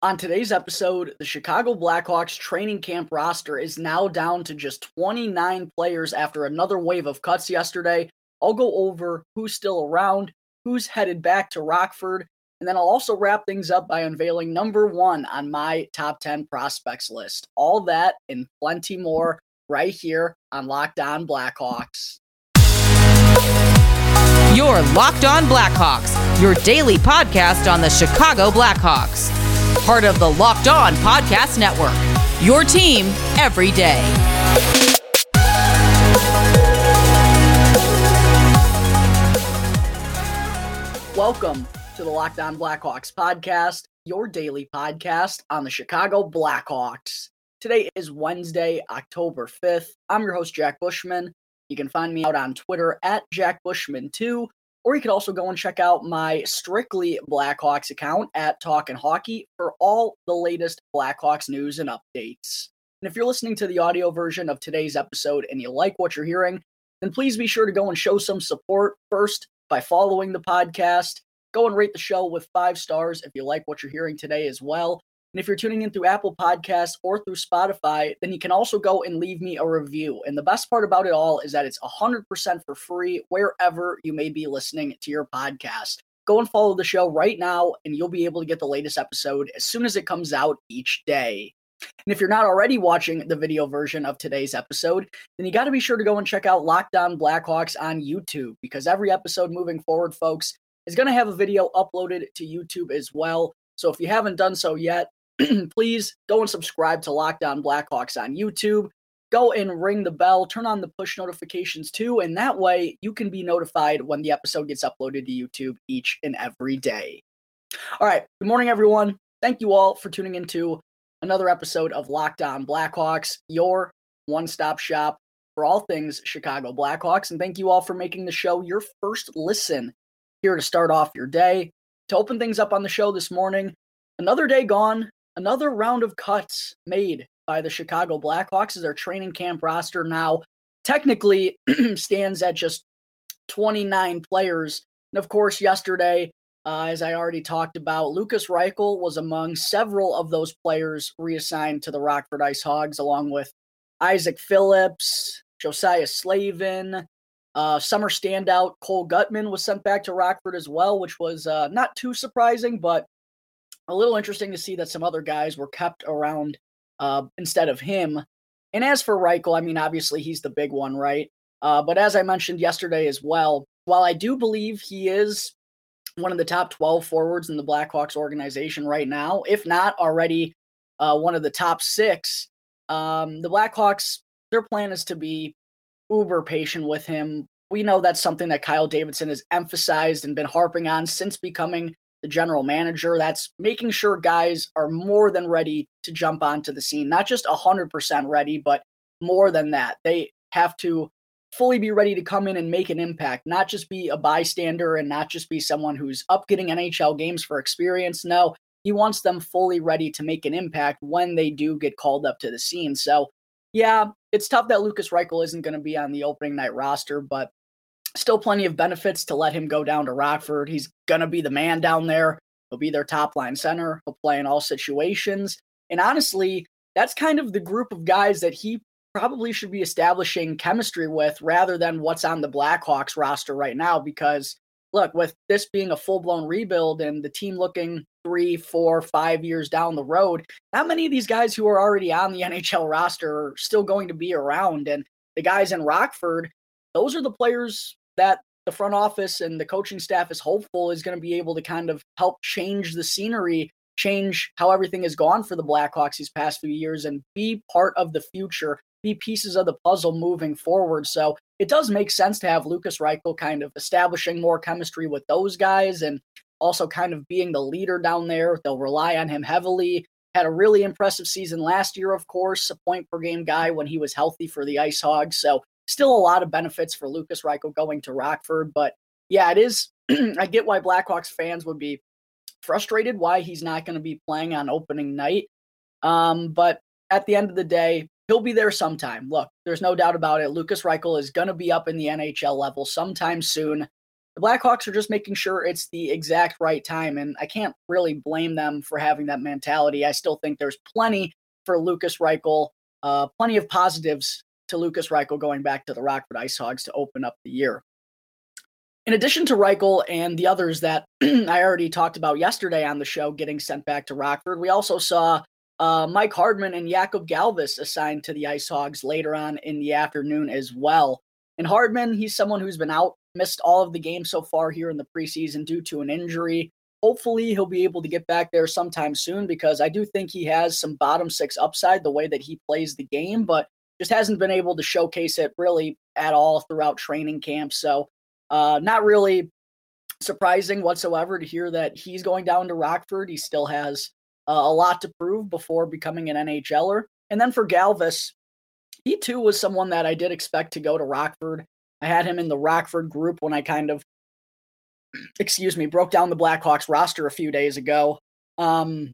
On today's episode, the Chicago Blackhawks training camp roster is now down to just 29 players after another wave of cuts yesterday. I'll go over who's still around, who's headed back to Rockford, and then I'll also wrap things up by unveiling number one on my top 10 prospects list. All that and plenty more right here on Locked On Blackhawks. Your Locked On Blackhawks, your daily podcast on the Chicago Blackhawks part of the Locked On Podcast Network. Your team every day. Welcome to the Locked On Blackhawks podcast, your daily podcast on the Chicago Blackhawks. Today is Wednesday, October 5th. I'm your host, Jack Bushman. You can find me out on Twitter at Jack Bushman2 or you could also go and check out my strictly Blackhawks account at Talkin' Hockey for all the latest Blackhawks news and updates. And if you're listening to the audio version of today's episode and you like what you're hearing, then please be sure to go and show some support first by following the podcast. Go and rate the show with five stars if you like what you're hearing today as well. And if you're tuning in through Apple Podcasts or through Spotify, then you can also go and leave me a review. And the best part about it all is that it's 100% for free wherever you may be listening to your podcast. Go and follow the show right now, and you'll be able to get the latest episode as soon as it comes out each day. And if you're not already watching the video version of today's episode, then you got to be sure to go and check out Locked On Blackhawks on YouTube because every episode moving forward, folks, is going to have a video uploaded to YouTube as well. So if you haven't done so yet, please go and subscribe to Locked On Blackhawks on YouTube. Go and ring the bell, turn on the push notifications too, and that way you can be notified when the episode gets uploaded to YouTube each and every day. All right, good morning, everyone. Thank you all for tuning into another episode of Locked On Blackhawks, your one stop shop for all things Chicago Blackhawks. And thank you all for making the show your first listen here to start off your day. To open things up on the show this morning, another day gone, another round of cuts made by the Chicago Blackhawks as their training camp roster now technically stands at just 29 players. And of course, yesterday, uh, as I already talked about, Lukas Reichel was among several of those players reassigned to the Rockford Ice Hogs, along with Isaak Phillips, Josiah Slavin. Uh, summer standout Cole Guttman was sent back to Rockford as well, which was uh, not too surprising, but a little interesting to see that some other guys were kept around uh, instead of him. And as for Reichel, I mean, obviously he's the big one, right? Uh, but as I mentioned yesterday as well, while I do believe he is one of the top 12 forwards in the Blackhawks organization right now, if not already uh, one of the top six, um, the Blackhawks, their plan is to be uber patient with him. We know that's something that Kyle Davidson has emphasized and been harping on since becoming the general manager. That's making sure guys are more than ready to jump onto the scene, not just 100% ready, but more than that. They have to fully be ready to come in and make an impact, not just be a bystander and not just be someone who's up getting NHL games for experience. No, he wants them fully ready to make an impact when they do get called up to the scene. So, yeah, it's tough that Lukas Reichel isn't going to be on the opening night roster, but Still plenty of benefits to let him go down to Rockford. He's going to be the man down there. He'll be their top line center. He'll play in all situations. And honestly, that's kind of the group of guys that he probably should be establishing chemistry with rather than what's on the Blackhawks roster right now. Because look, with this being a full blown rebuild and the team looking three, four, five years down the road, not many of these guys who are already on the NHL roster are still going to be around. And the guys in Rockford, those are the players that the front office and the coaching staff is hopeful is going to be able to kind of help change the scenery, change how everything has gone for the Blackhawks these past few years, and be part of the future, be pieces of the puzzle moving forward. So it does make sense to have Lukas Reichel kind of establishing more chemistry with those guys and also kind of being the leader down there. They'll rely on him heavily. Had a really impressive season last year, of course, a point per game guy when he was healthy for the Ice Hogs. So Still a lot of benefits for Lukas Reichel going to Rockford, but yeah, it is. I get why Blackhawks fans would be frustrated why he's not going to be playing on opening night. Um, but at the end of the day, he'll be there sometime. Look, there's no doubt about it. Lukas Reichel is going to be up in the NHL level sometime soon. the Blackhawks are just making sure it's the exact right time. And I can't really blame them for having that mentality. I still think there's plenty for Lukas Reichel, uh, plenty of positives to Lukas Reichel going back to the Rockford Ice Hogs to open up the year. In addition to Reichel and the others that I already talked about yesterday on the show getting sent back to Rockford, we also saw uh, Mike Hardman and Jakub Galvas assigned to the Ice Hogs later on in the afternoon as well. And Hardman, he's someone who's been out, missed all of the games so far here in the preseason due to an injury. Hopefully, he'll be able to get back there sometime soon because I do think he has some bottom six upside the way that he plays the game, but just hasn't been able to showcase it really at all throughout training camp. So, uh, not really surprising whatsoever to hear that he's going down to Rockford. He still has uh, a lot to prove before becoming an NHLer. And then for Galvas, he too was someone that I did expect to go to Rockford. I had him in the Rockford group when I kind of, excuse me, broke down the Blackhawks roster a few days ago. Um,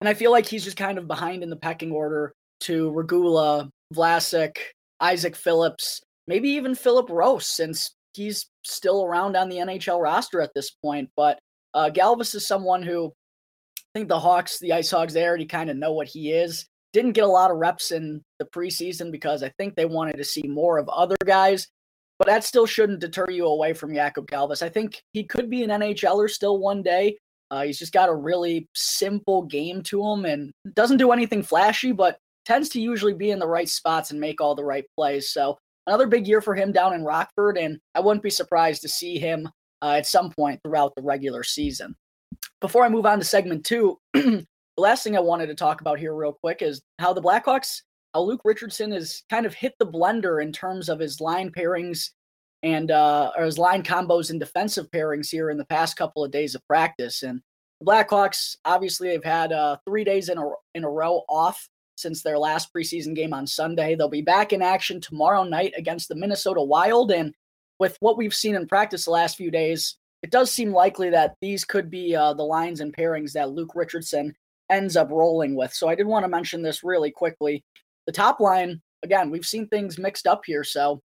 and I feel like he's just kind of behind in the pecking order to Regula, Vlasic, Isaak Phillips, maybe even Filip Roos, since he's still around on the NHL roster at this point. But uh, Galvas is someone who I think the Hawks, the Ice Hogs, they already kind of know what he is. Didn't get a lot of reps in the preseason because I think they wanted to see more of other guys, but that still shouldn't deter you away from Jakub Galvas. I think he could be an NHLer still one day. Uh, he's just got a really simple game to him and doesn't do anything flashy, but tends to usually be in the right spots and make all the right plays. So another big year for him down in Rockford, and I wouldn't be surprised to see him uh, at some point throughout the regular season. Before I move on to segment two, the last thing I wanted to talk about here, real quick, is how the Blackhawks, how Luke Richardson has kind of hit the blender in terms of his line pairings and uh, or his line combos and defensive pairings here in the past couple of days of practice. And the Blackhawks, obviously, they've had uh, three days in a in a row off since their last preseason game on Sunday. They'll be back in action tomorrow night against the Minnesota Wild. And with what we've seen in practice the last few days, it does seem likely that these could be uh, the lines and pairings that Luke Richardson ends up rolling with. So I did want to mention this really quickly. The top line, again, we've seen things mixed up here. So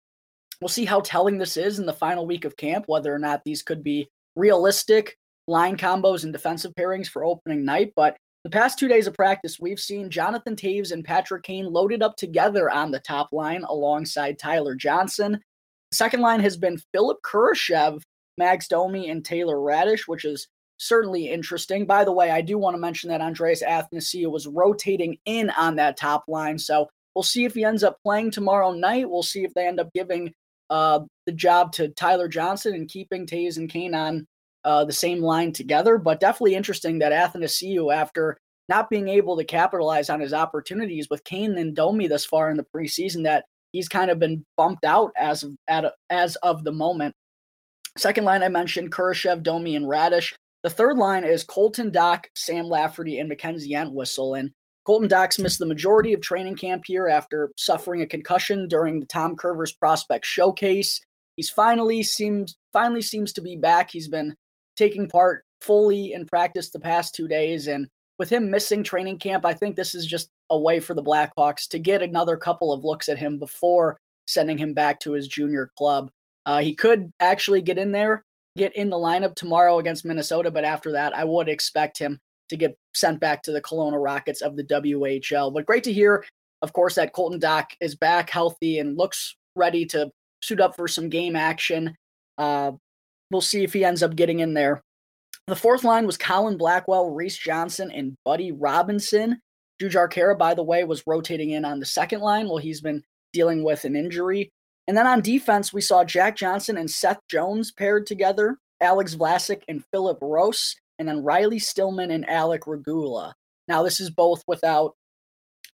we'll see how telling this is in the final week of camp, whether or not these could be realistic line combos and defensive pairings for opening night. But the past two days of practice, we've seen Jonathan Toews and Patrick Kane loaded up together on the top line alongside Tyler Johnson. The second line has been Philipp Kurashev, Max Domi, and Taylor Raddysh, which is certainly interesting. By the way, I do want to mention that Andreas Athanasiou was rotating in on that top line. So we'll see if he ends up playing tomorrow night. We'll see if they end up giving uh, the job to Tyler Johnson and keeping Toews and Kane on uh, the same line together. But definitely interesting that Athanasiou, after not being able to capitalize on his opportunities with Kane and Domi this far in the preseason, that he's kind of been bumped out as of, as of the moment. Second line I mentioned Kurashev, Domi, and Raddysh. The third line is Colton Dach, Sam Lafferty, and Mackenzie Entwistle. And Colton Dach's missed the majority of training camp here after suffering a concussion during the Tom Kurvers prospect showcase. He's finally seems finally seems to be back. He's been taking part fully in practice the past two days, and with him missing training camp, I think this is just a way for the Blackhawks to get another couple of looks at him before sending him back to his junior club. Uh, he could actually get in there get in the lineup tomorrow against Minnesota, but after that, I would expect him to get sent back to the Kelowna Rockets of the WHL. But great to hear, of course, that Colton Dach is back healthy and looks ready to suit up for some game action. Uh, we'll see if he ends up getting in there. The fourth line was Colin Blackwell, Reese Johnson, and Buddy Robinson. Jujhar Khaira, by the way, was rotating in on the second line while he's been dealing with an injury. And then on defense, we saw Jack Johnson and Seth Jones paired together, Alex Vlasic and Filip Roos, and then Riley Stillman and Alec Regula. Now, this is both without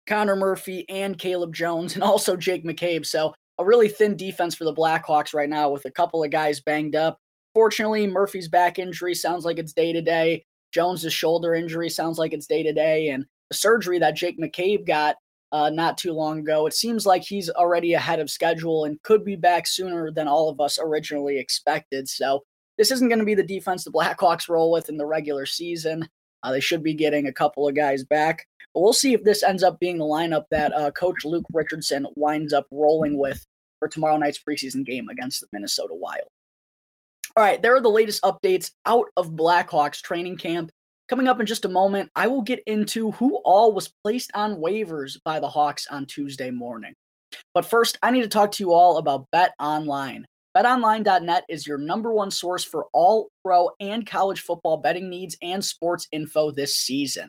Connor Murphy and Caleb Jones and also Jake McCabe. So a really thin defense for the Blackhawks right now with a couple of guys banged up. Fortunately, Murphy's back injury sounds like it's day to day. Jones's shoulder injury sounds like it's day to day. And the surgery that Jake McCabe got uh, not too long ago. It seems like he's already ahead of schedule and could be back sooner than all of us originally expected. So this isn't going to be the defense the Blackhawks roll with in the regular season. Uh, they should be getting a couple of guys back. But we'll see if this ends up being the lineup that uh, Coach Luke Richardson winds up rolling with for tomorrow night's preseason game against the Minnesota Wild. All right, there are the latest updates out of Blackhawks training camp. Coming up in just a moment, I will get into who all was placed on waivers by the Hawks on Tuesday morning. But first, I need to talk to you all about Bet Online. BetOnline.net is your number one source for all pro and college football betting needs and sports info this season.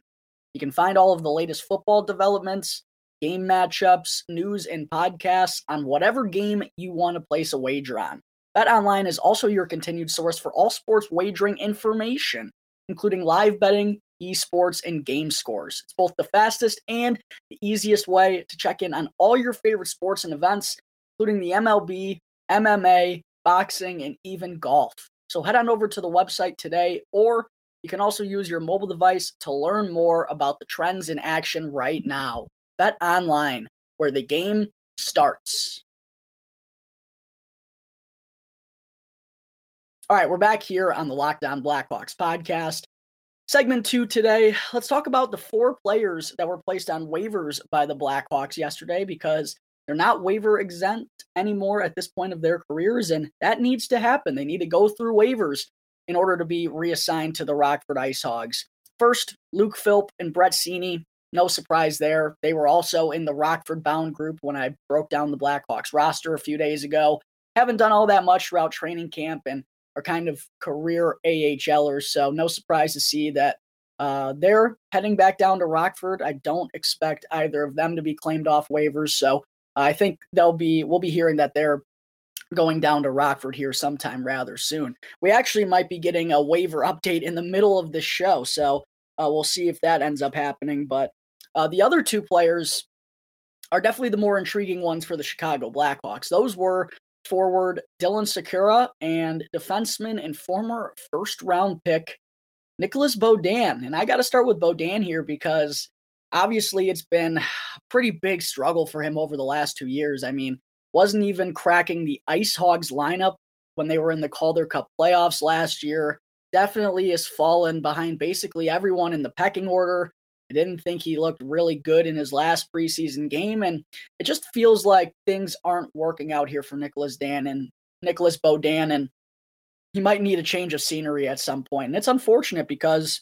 You can find all of the latest football developments, game matchups, news, and podcasts on whatever game you want to place a wager on. BetOnline is also your continued source for all sports wagering information, including live betting, esports, and game scores. It's both the fastest and the easiest way to check in on all your favorite sports and events, including the MLB, MMA, boxing, and even golf. So head on over to the website today, or you can also use your mobile device to learn more about the trends in action right now. Bet online, where the game starts. All right, we're back here on the Locked On Blackhawks podcast. Segment two today, let's talk about the four players that were placed on waivers by the Blackhawks yesterday because they're not waiver exempt anymore at this point of their careers, and that needs to happen. They need to go through waivers in order to be reassigned to the Rockford Ice Hogs. First, Luke Philp and Brett Seney. No surprise there. They were also in the Rockford bound group when I broke down the Blackhawks roster a few days ago. Haven't done all that much throughout training camp and are kind of career AHLers. So no surprise to see that uh, they're heading back down to Rockford. I don't expect either of them to be claimed off waivers. So I think they'll be we'll be hearing that they're going down to Rockford here sometime rather soon. We actually might be getting a waiver update in the middle of the show, so uh, we'll see if that ends up happening. But uh, the other two players are definitely the more intriguing ones for the Chicago Blackhawks. Those were forward Dylan Sikura and defenseman and former first round pick Nicolas Beaudin. And I got to start with Beaudin here because obviously it's been a pretty big struggle for him over the last two years. I mean, wasn't even cracking the Ice Hogs lineup when they were in the Calder Cup playoffs last year. Definitely has fallen behind basically everyone in the pecking order. I didn't think he looked really good in his last preseason game, and it just feels like things aren't working out here for Nicolas Dan and Nicolas Beaudin, and he might need a change of scenery at some point. And it's unfortunate because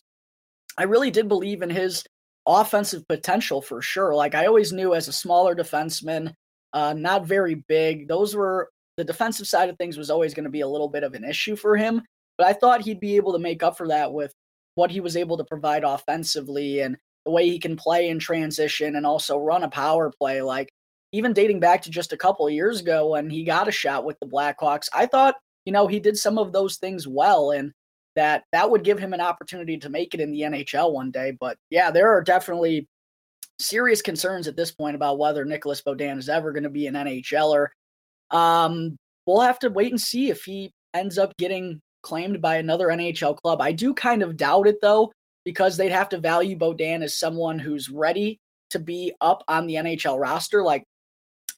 I really did believe in his offensive potential for sure. Like I always knew as a smaller defenseman, uh, not very big. Those were the defensive side of things was always going to be a little bit of an issue for him. But I thought he'd be able to make up for that with what he was able to provide offensively and the way he can play in transition and also run a power play. Like even dating back to just a couple of years ago when he got a shot with the Blackhawks, I thought, you know, he did some of those things well and that that would give him an opportunity to make it in the NHL one day. But yeah, there are definitely serious concerns at this point about whether Nicolas Beaudin is ever going to be an NHLer. Um, we'll have to wait and see if he ends up getting claimed by another NHL club. I do kind of doubt it though, because they'd have to value Beaudin as someone who's ready to be up on the NHL roster. Like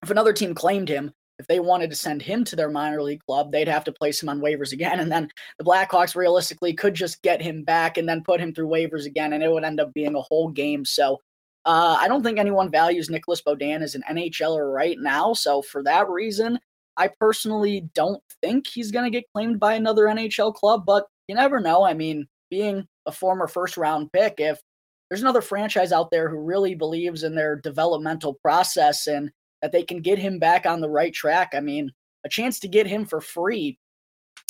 if another team claimed him, if they wanted to send him to their minor league club, they'd have to place him on waivers again. And then the Blackhawks realistically could just get him back and then put him through waivers again, and it would end up being a whole game. So uh, I don't think anyone values Nicolas Beaudin as an NHLer right now. So for that reason, I personally don't think he's going to get claimed by another NHL club, but you never know. I mean, being a former first round pick, if there's another franchise out there who really believes in their developmental process and that they can get him back on the right track, I mean, a chance to get him for free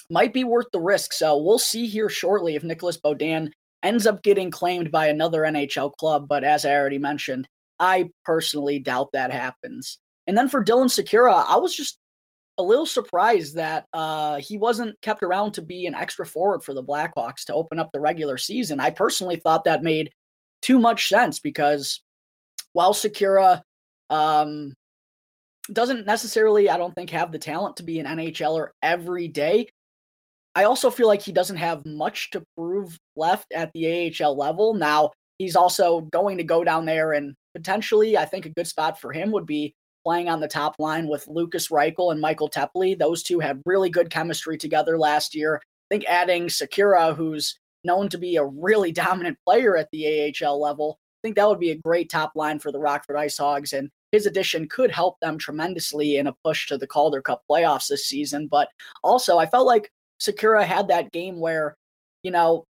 might be worth the risk. So we'll see here shortly if Nicolas Beaudin ends up getting claimed by another NHL club. But as I already mentioned, I personally doubt that happens. And then for Dylan Sikura, I was just a little surprised that uh, he wasn't kept around to be an extra forward for the Blackhawks to open up the regular season. I personally thought that made too much sense because while Sikura um, doesn't necessarily, I don't think, have the talent to be an NHLer every day, I also feel like he doesn't have much to prove left at the AHL level. Now, he's also going to go down there and potentially, I think a good spot for him would be playing on the top line with Lukas Reichel and Michael Teply. Those two had really good chemistry together last year. I think adding Sikura, who's known to be a really dominant player at the AHL level, I think that would be a great top line for the Rockford Ice Hogs. And his addition could help them tremendously in a push to the Calder Cup playoffs this season. But also, I felt like Sikura had that game where, you know,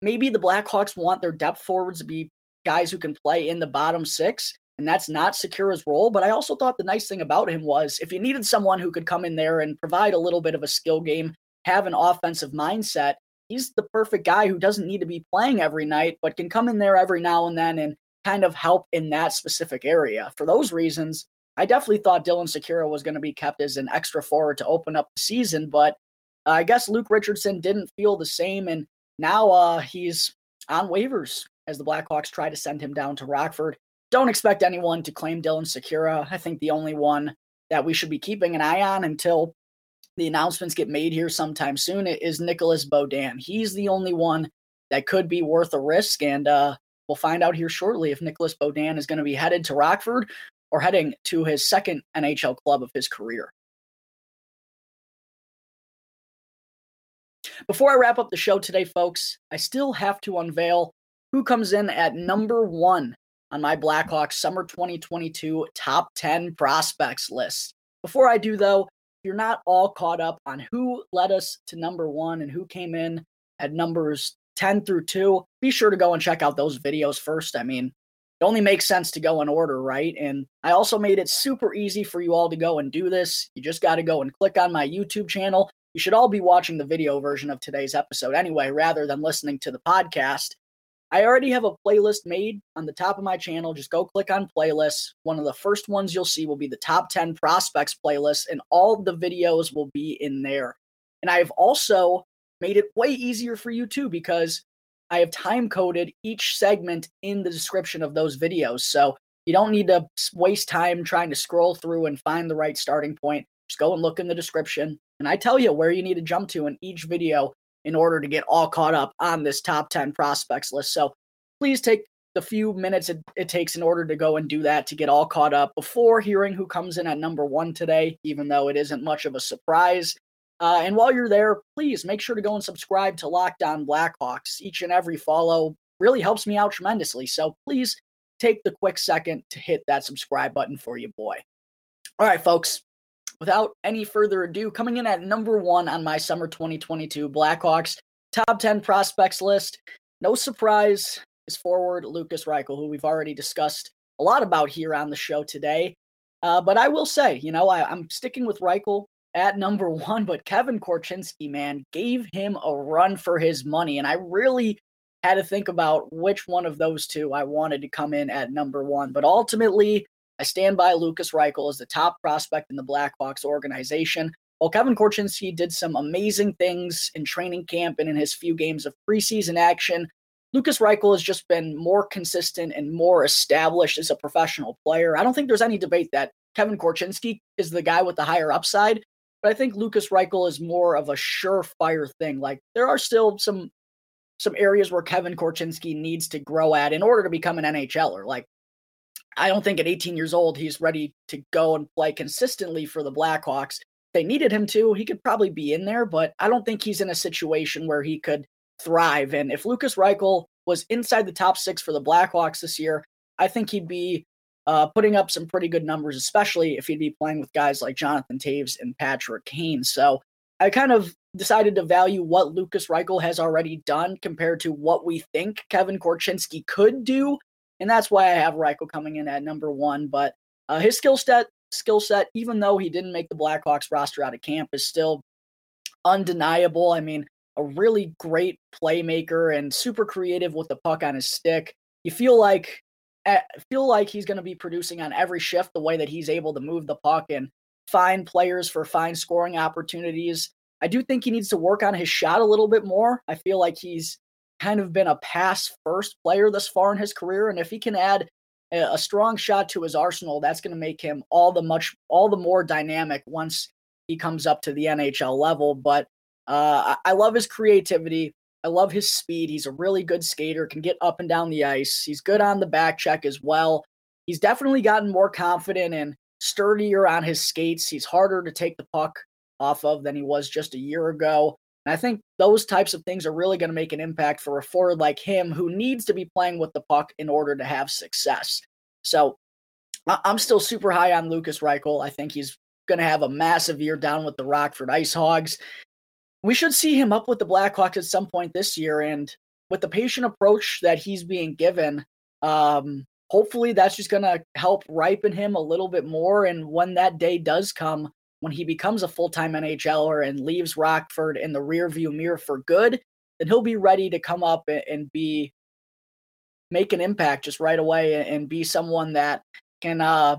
maybe the Blackhawks want their depth forwards to be guys who can play in the bottom six, and that's not Sikura's role. But I also thought the nice thing about him was if you needed someone who could come in there and provide a little bit of a skill game, have an offensive mindset, he's the perfect guy who doesn't need to be playing every night, but can come in there every now and then and kind of help in that specific area. For those reasons, I definitely thought Dylan Sikura was going to be kept as an extra forward to open up the season, but I guess Luke Richardson didn't feel the same, and now uh, he's on waivers as the Blackhawks try to send him down to Rockford. Don't expect anyone to claim Dylan Sikura. I think the only one that we should be keeping an eye on until the announcements get made here sometime soon is Nicolas Beaudin. He's the only one that could be worth a risk, and uh, we'll find out here shortly if Nicolas Beaudin is going to be headed to Rockford or heading to his second NHL club of his career. Before I wrap up the show today, folks, I still have to unveil who comes in at number one on my Blackhawks Summer 2022 Top 10 Prospects list. Before I do, though, if you're not all caught up on who led us to number one and who came in at numbers 10 through 2, be sure to go and check out those videos first. I mean, it only makes sense to go in order, right? And I also made it super easy for you all to go and do this. You just got to go and click on my YouTube channel. You should all be watching the video version of today's episode anyway, rather than listening to the podcast. I already have a playlist made on the top of my channel. Just go click on playlists. One of the first ones you'll see will be the top 10 prospects playlist, and all the videos will be in there. And I've also made it way easier for you too because I have time coded each segment in the description of those videos. So you don't need to waste time trying to scroll through and find the right starting point. Just go and look in the description. And I tell you where you need to jump to in each video in order to get all caught up on this top 10 prospects list. So please take the few minutes it, it, takes in order to go and do that to get all caught up before hearing who comes in at number one today, even though it isn't much of a surprise. Uh, and while you're there, please make sure to go and subscribe to Locked On Blackhawks. Each and every follow really helps me out tremendously. So please take the quick second to hit that subscribe button for you, boy. All right, folks. Without any further ado, coming in at number one on my summer 2022 Blackhawks top 10 prospects list, no surprise, is forward Lukas Reichel, who we've already discussed a lot about here on the show today. Uh, but I will say, you know, I, I'm sticking with Reichel at number one, but Kevin Korchinski, man, gave him a run for his money. And I really had to think about which one of those two I wanted to come in at number one. But ultimately, I stand by Lukas Reichel as the top prospect in the Blackhawks organization. While Kevin Korchinski did some amazing things in training camp and in his few games of preseason action, Lukas Reichel has just been more consistent and more established as a professional player. I don't think there's any debate that Kevin Korchinski is the guy with the higher upside. But I think Lukas Reichel is more of a surefire thing. Like there are still some some areas where Kevin Korchinski needs to grow at in order to become an NHLer. Like I don't think at 18 years old he's ready to go and play consistently for the Blackhawks. They needed him to, he could probably be in there, but I don't think he's in a situation where he could thrive. And if Lukas Reichel was inside the top six for the Blackhawks this year, I think he'd be uh, putting up some pretty good numbers, especially if he'd be playing with guys like Jonathan Toews and Patrick Kane. So I kind of decided to value what Lukas Reichel has already done compared to what we think Kevin Korchinski could do. And that's why I have Reichel coming in at number one. But uh, his skill set, skill set, even though he didn't make the Blackhawks roster out of camp, is still undeniable. I mean, a really great playmaker and super creative with the puck on his stick. You feel like feel like he's going to be producing on every shift the way that he's able to move the puck and find players for fine scoring opportunities. I do think he needs to work on his shot a little bit more. I feel like he's kind of been a pass first player thus far in his career and if he can add a, strong shot to his arsenal, that's going to make him all the much all the more dynamic once he comes up to the NHL level, but uh, I love his creativity. I love his speed. He's a really good skater, can get up and down the ice. He's good on the back check as well. He's definitely gotten more confident and sturdier on his skates. He's harder to take the puck off of than he was just a year ago. And I think those types of things are really going to make an impact for a forward like him who needs to be playing with the puck in order to have success. So I'm still super high on Lukas Reichel. I think he's going to have a massive year down with the Rockford Ice Hogs. we should see him up with the Blackhawks at some point this year. And with the patient approach that he's being given, um, hopefully that's just going to help ripen him a little bit more. And when that day does come, when he becomes a full time NHLer and leaves Rockford in the rearview mirror for good, then he'll be ready to come up and be make an impact just right away and be someone that can uh,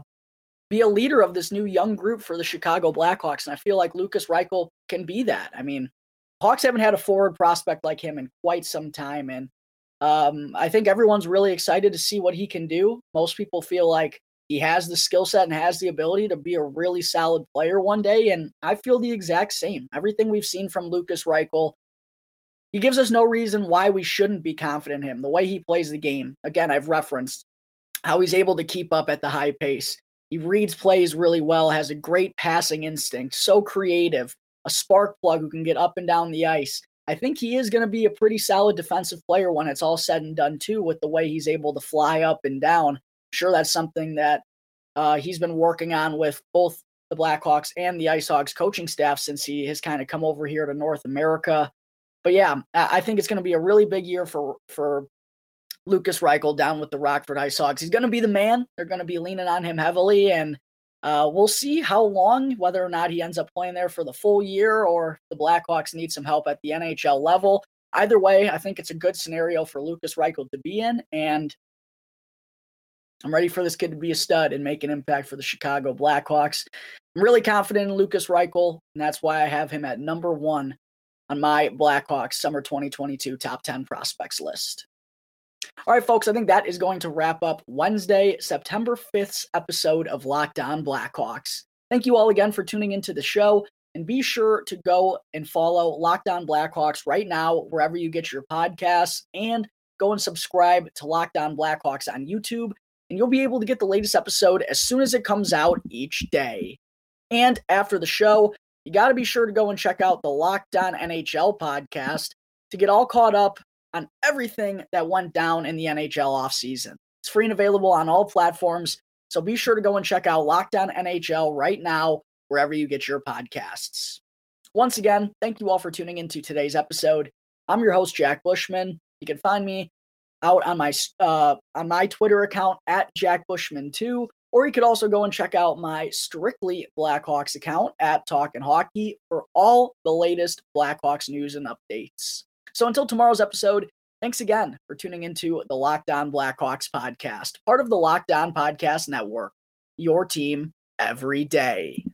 be a leader of this new young group for the Chicago Blackhawks. And I feel like Lukas Reichel can be that. I mean, Hawks haven't had a forward prospect like him in quite some time. And um, I think everyone's really excited to see what he can do. Most people feel like he has the skill set and has the ability to be a really solid player one day. And I feel the exact same. Everything we've seen from Lukas Reichel, he gives us no reason why we shouldn't be confident in him. The way he plays the game, again, I've referenced how he's able to keep up at the high pace. He reads plays really well, has a great passing instinct, so creative, a spark plug who can get up and down the ice. I think he is going to be a pretty solid defensive player when it's all said and done, too, with the way he's able to fly up and down. Sure that's something that uh, he's been working on with both the Blackhawks and the Ice Hogs coaching staff since he has kind of come over here to North America. But yeah, I think it's going to be a really big year for for Lukas Reichel down with the Rockford Ice Hogs. He's going to be the man. They're going to be leaning on him heavily, and uh, we'll see how long, whether or not he ends up playing there for the full year or the Blackhawks need some help at the NHL level. Either way, I think it's a good scenario for Lukas Reichel to be in, and I'm ready for this kid to be a stud and make an impact for the Chicago Blackhawks. I'm really confident in Lukas Reichel, and that's why I have him at number one on my Blackhawks Summer 2022 Top 10 Prospects list. All right, folks, I think that is going to wrap up Wednesday, September 5th's episode of Locked On Blackhawks. Thank you all again for tuning into the show. And be sure to go and follow Locked On Blackhawks right now, wherever you get your podcasts, and go and subscribe to Locked On Blackhawks on YouTube. And you'll be able to get the latest episode as soon as it comes out each day. And after the show, you got to be sure to go and check out the Locked On NHL podcast to get all caught up on everything that went down in the NHL offseason. It's free and available on all platforms. So be sure to go and check out Locked On NHL right now, wherever you get your podcasts. Once again, thank you all for tuning into today's episode. I'm your host, Jack Bushman. You can find me out on my uh, on my Twitter account at Jack Bushman2, or you could also go and check out my strictly Blackhawks account at Talk and Hockey for all the latest Blackhawks news and updates. So until tomorrow's episode, thanks again for tuning into the Locked On Blackhawks podcast, part of the Locked On Podcast Network, your team every day.